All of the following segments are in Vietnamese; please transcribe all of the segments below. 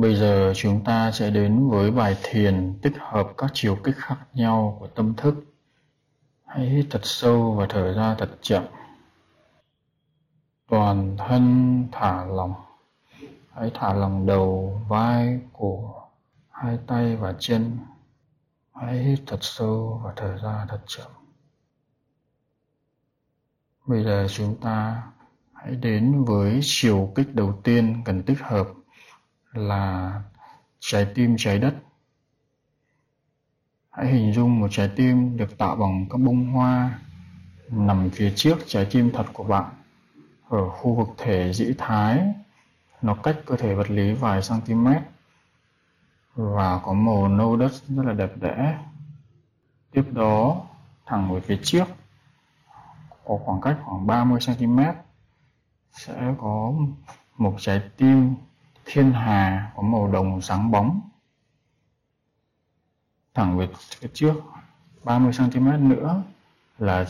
Bây giờ chúng ta sẽ đến với bài thiền tích hợp các chiều kích khác nhau của tâm thức. Hãy hít thật sâu và thở ra thật chậm. Toàn thân thả lỏng. Hãy thả lỏng đầu, vai, cổ, hai tay và chân. Hãy hít thật sâu và thở ra thật chậm. Bây giờ chúng ta hãy đến với chiều kích đầu tiên cần tích hợp là trái tim trái đất. Hãy hình dung một trái tim được tạo bằng các bông hoa nằm phía trước trái tim thật của bạn, ở khu vực thể dĩ thái nó cách cơ thể vật lý vài cm và có màu nâu đất rất là đẹp đẽ tiếp đó, thẳng về phía trước, có khoảng cách khoảng 30 cm sẽ có một trái tim thiên hà có màu đồng sáng bóng. Thẳng về phía trước 30 cm nữa là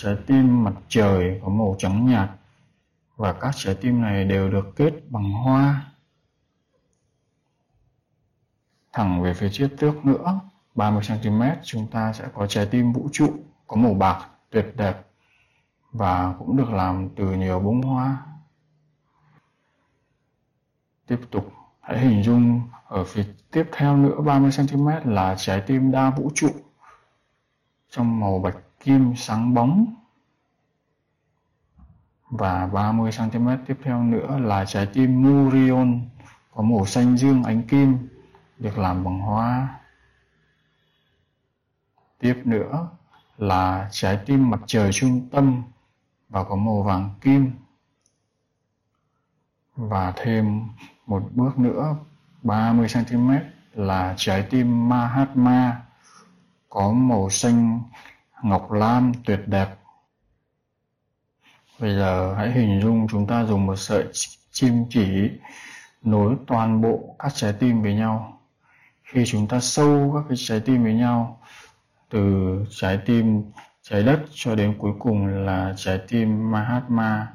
trái tim mặt trời có màu trắng nhạt và các trái tim này đều được kết bằng hoa. Thẳng về phía trước trước nữa 30 cm chúng ta sẽ có trái tim vũ trụ có màu bạc tuyệt đẹp và cũng được làm từ nhiều bông hoa tiếp tục. Hãy hình dung ở phía tiếp theo nữa 30 cm là trái tim đa vũ trụ. Trong màu bạch kim sáng bóng. Và 30 cm tiếp theo nữa là trái tim Murion, có màu xanh dương ánh kim, được làm bằng hoa. Tiếp nữa là trái tim mặt trời trung tâm và có màu vàng kim. Và thêm một bước nữa 30 cm là trái tim Mahatma có màu xanh ngọc lam tuyệt đẹp. Bây giờ hãy hình dung chúng ta dùng một sợi chim chỉ nối toàn bộ các trái tim với nhau. Khi chúng ta sâu các cái trái tim với nhau, từ trái tim trái đất cho đến cuối cùng là trái tim Mahatma,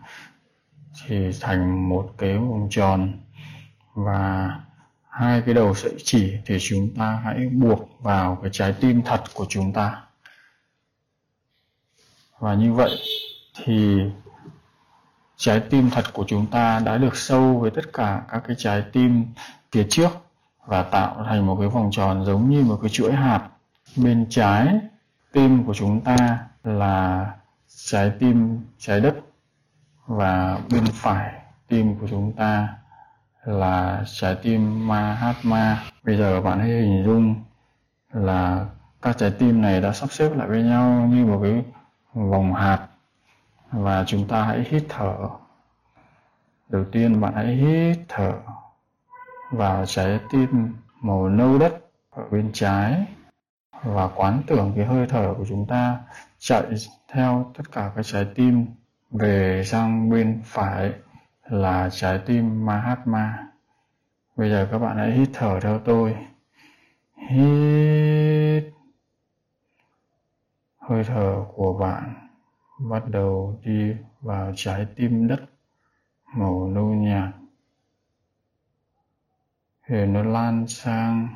thì thành một cái vòng tròn và hai cái đầu sợi chỉ thì chúng ta hãy buộc vào cái trái tim thật của chúng ta. Và như vậy thì trái tim thật của chúng ta đã được sâu với tất cả các cái trái tim phía trước và tạo thành một cái vòng tròn giống như một cái chuỗi hạt. Bên trái tim của chúng ta là trái tim trái đất và bên phải tim của chúng ta là trái tim Mahatma. Bây giờ bạn hãy hình dung là các trái tim này đã sắp xếp lại với nhau như một cái vòng hạt và chúng ta hãy hít thở. Đầu tiên bạn hãy hít thở vào trái tim màu nâu đất ở bên trái và quán tưởng cái hơi thở của chúng ta chạy theo tất cả các trái tim về sang bên phải là trái tim Mahatma. Bây giờ các bạn hãy hít thở theo tôi. Hít. Hơi thở của bạn bắt đầu đi vào trái tim đất màu nâu nhạt. Rồi nó lan sang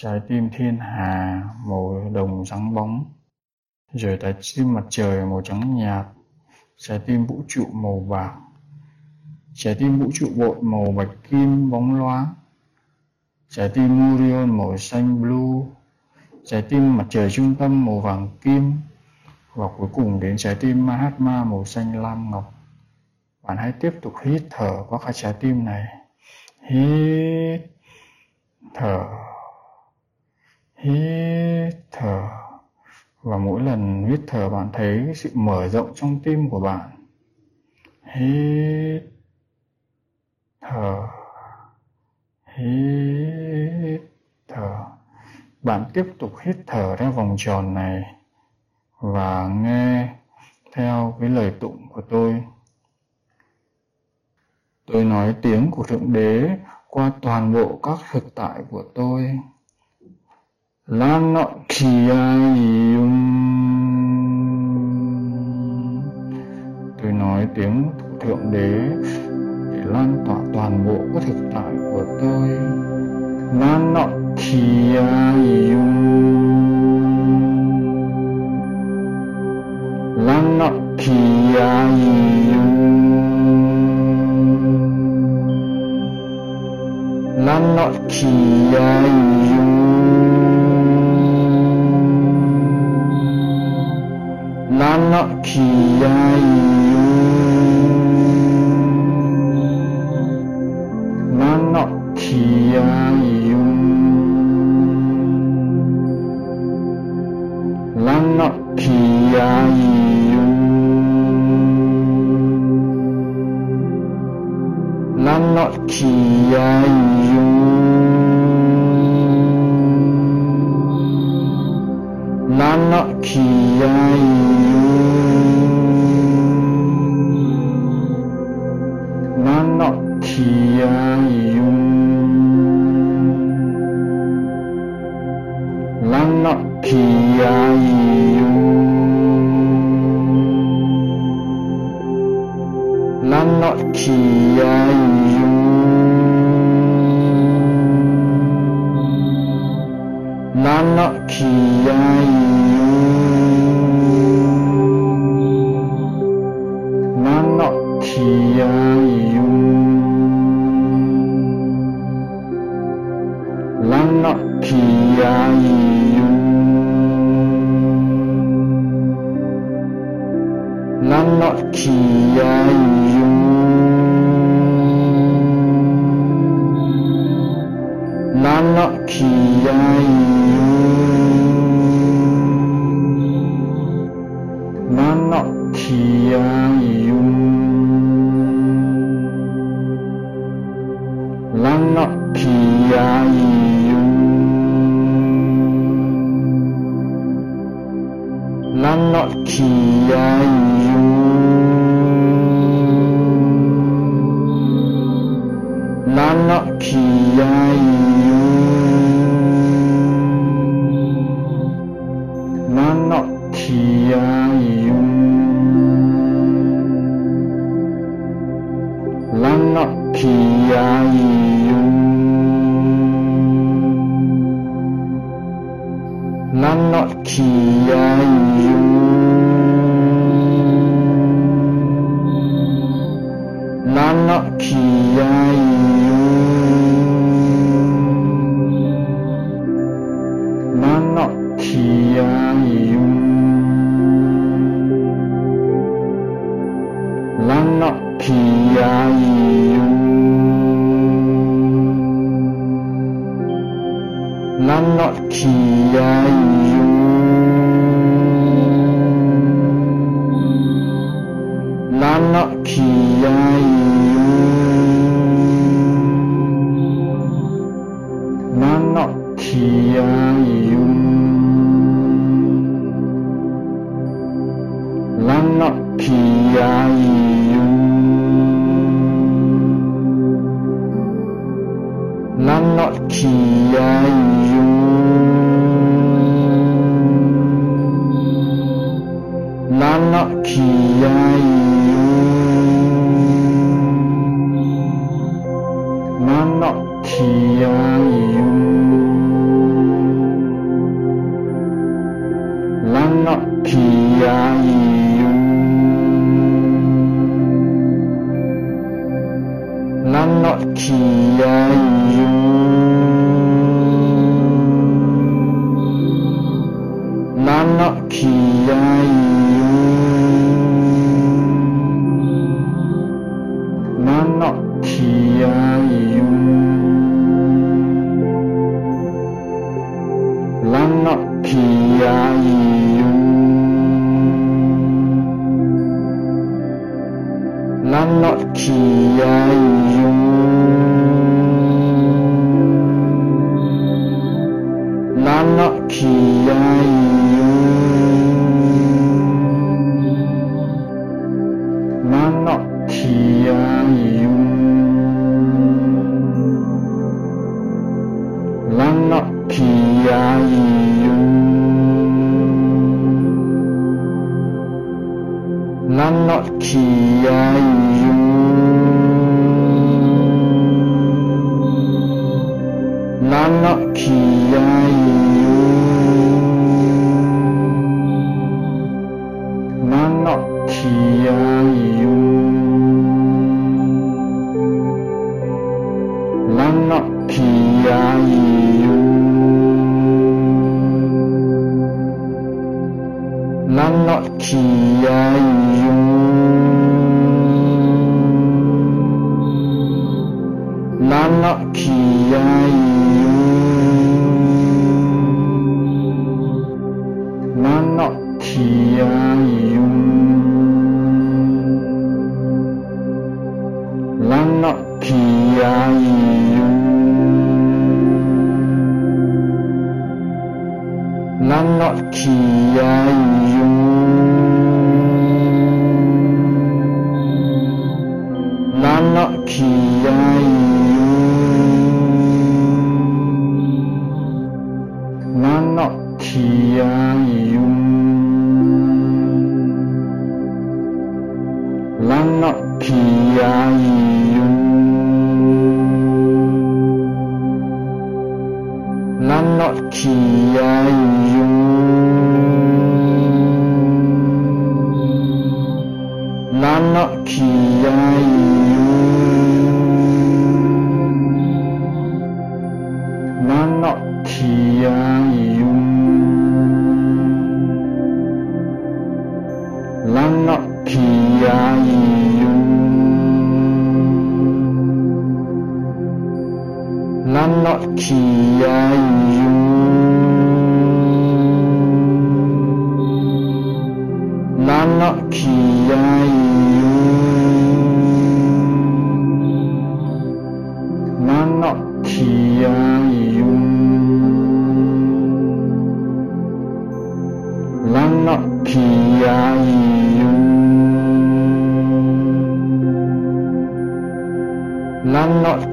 trái tim thiên hà màu đồng trắng bóng, rồi trái tim mặt trời màu trắng nhạt, trái tim vũ trụ màu bạc trái tim vũ trụ bội màu bạch kim bóng loáng. Trái tim Murion màu xanh blue. Trái tim mặt trời trung tâm màu vàng kim. Và cuối cùng đến trái tim Mahatma màu xanh lam ngọc. Bạn hãy tiếp tục hít thở qua các trái tim này. Hít thở. Hít thở. Và mỗi lần hít thở bạn thấy sự mở rộng trong tim của bạn. Hít thở hít thở. Bạn tiếp tục hít thở theo vòng tròn này và nghe theo cái lời tụng của tôi. Tôi nói tiếng của thượng đế qua toàn bộ các thực tại của tôi. Lan nọ kỳ tôi nói tiếng thượng đế lan tỏa toàn bộ cái thực tại của tôi. Nan nọ thì yung lan nọ thì à, yung lan nọ thì à, yung lan nọ thì à, Not Kiai. I'm not Kiai. 何の気合 ลังทียายุลังทียายุ 何の気合い主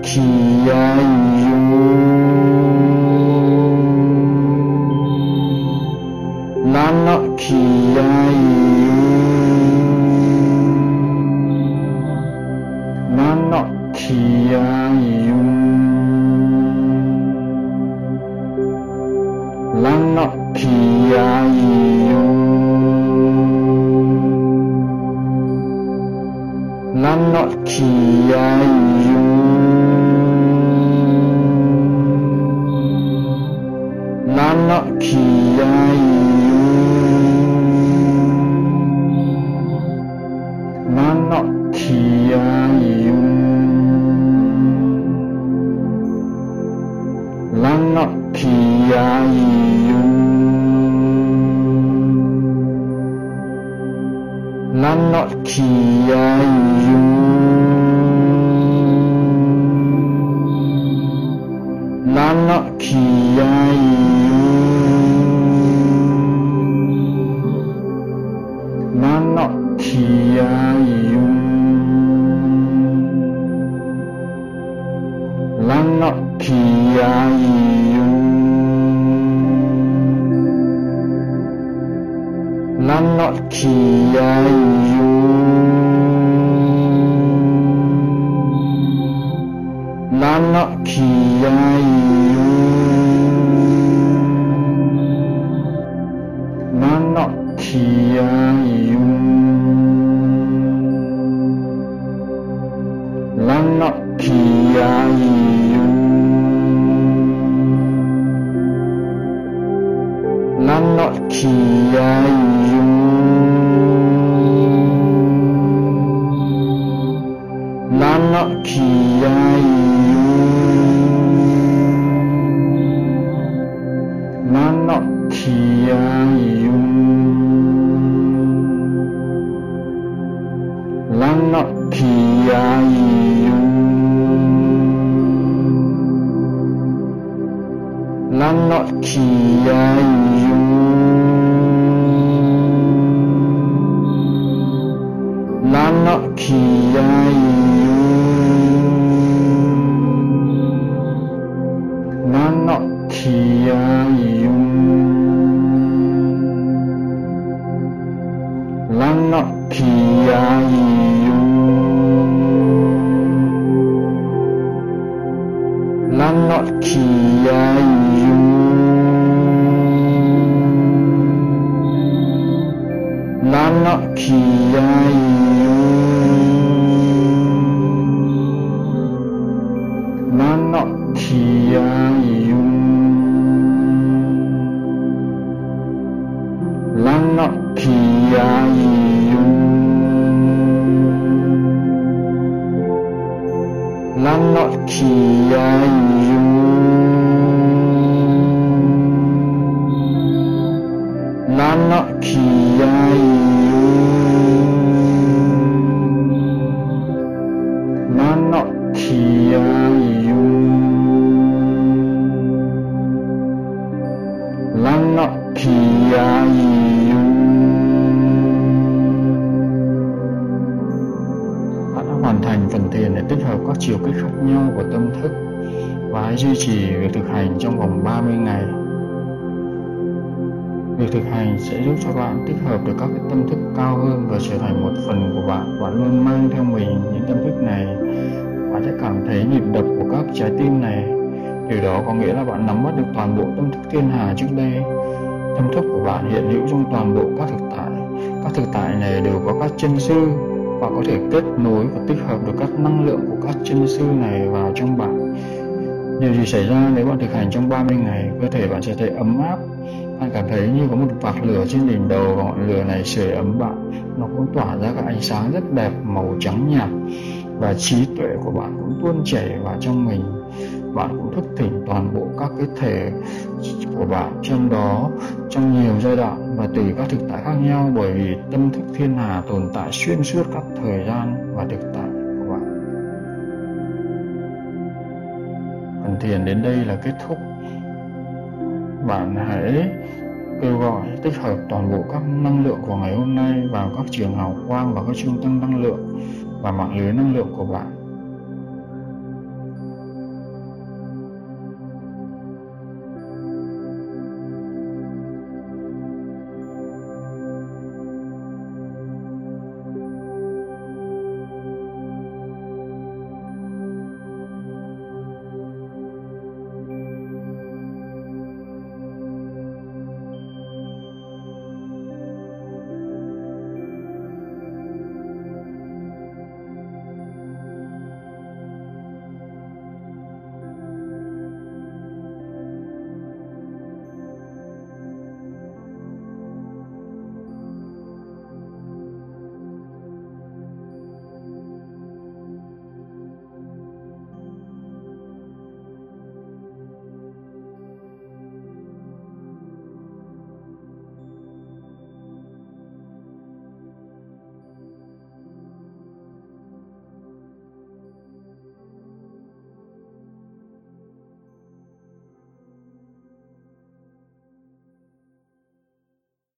Kiya dài Lanakiyayum Lanakiyayum Lanakiyayum 夕阳余温。Việc thực hành sẽ giúp cho bạn tích hợp được các cái tâm thức cao hơn và trở thành một phần của bạn. Bạn luôn mang theo mình những tâm thức này. Bạn sẽ cảm thấy nhịp đập của các trái tim này. Điều đó có nghĩa là bạn nắm bắt được toàn bộ tâm thức thiên hà trước đây. Tâm thức của bạn hiện hữu trong toàn bộ các thực tại. Các thực tại này đều có các chân sư và có thể kết nối và tích hợp được các năng lượng của các chân sư này vào trong bạn. Điều gì xảy ra nếu bạn thực hành trong 30 ngày, cơ thể bạn sẽ thấy ấm áp, bạn cảm thấy như có một vạt lửa trên đỉnh đầu và ngọn lửa này sưởi ấm bạn. Nó cũng tỏa ra các ánh sáng rất đẹp, màu trắng nhạt và trí tuệ của bạn cũng tuôn chảy vào trong mình. Bạn cũng thức tỉnh toàn bộ các cái thể của bạn trong đó, trong nhiều giai đoạn và tùy các thực tại khác nhau, bởi vì tâm thức thiên hà tồn tại xuyên suốt các thời gian và thực tại của bạn. Phần thiền đến đây là kết thúc bạn hãy kêu gọi tích hợp toàn bộ các năng lượng của ngày hôm nay vào các trường hào quang và các trung tâm năng lượng và mạng lưới năng lượng của bạn.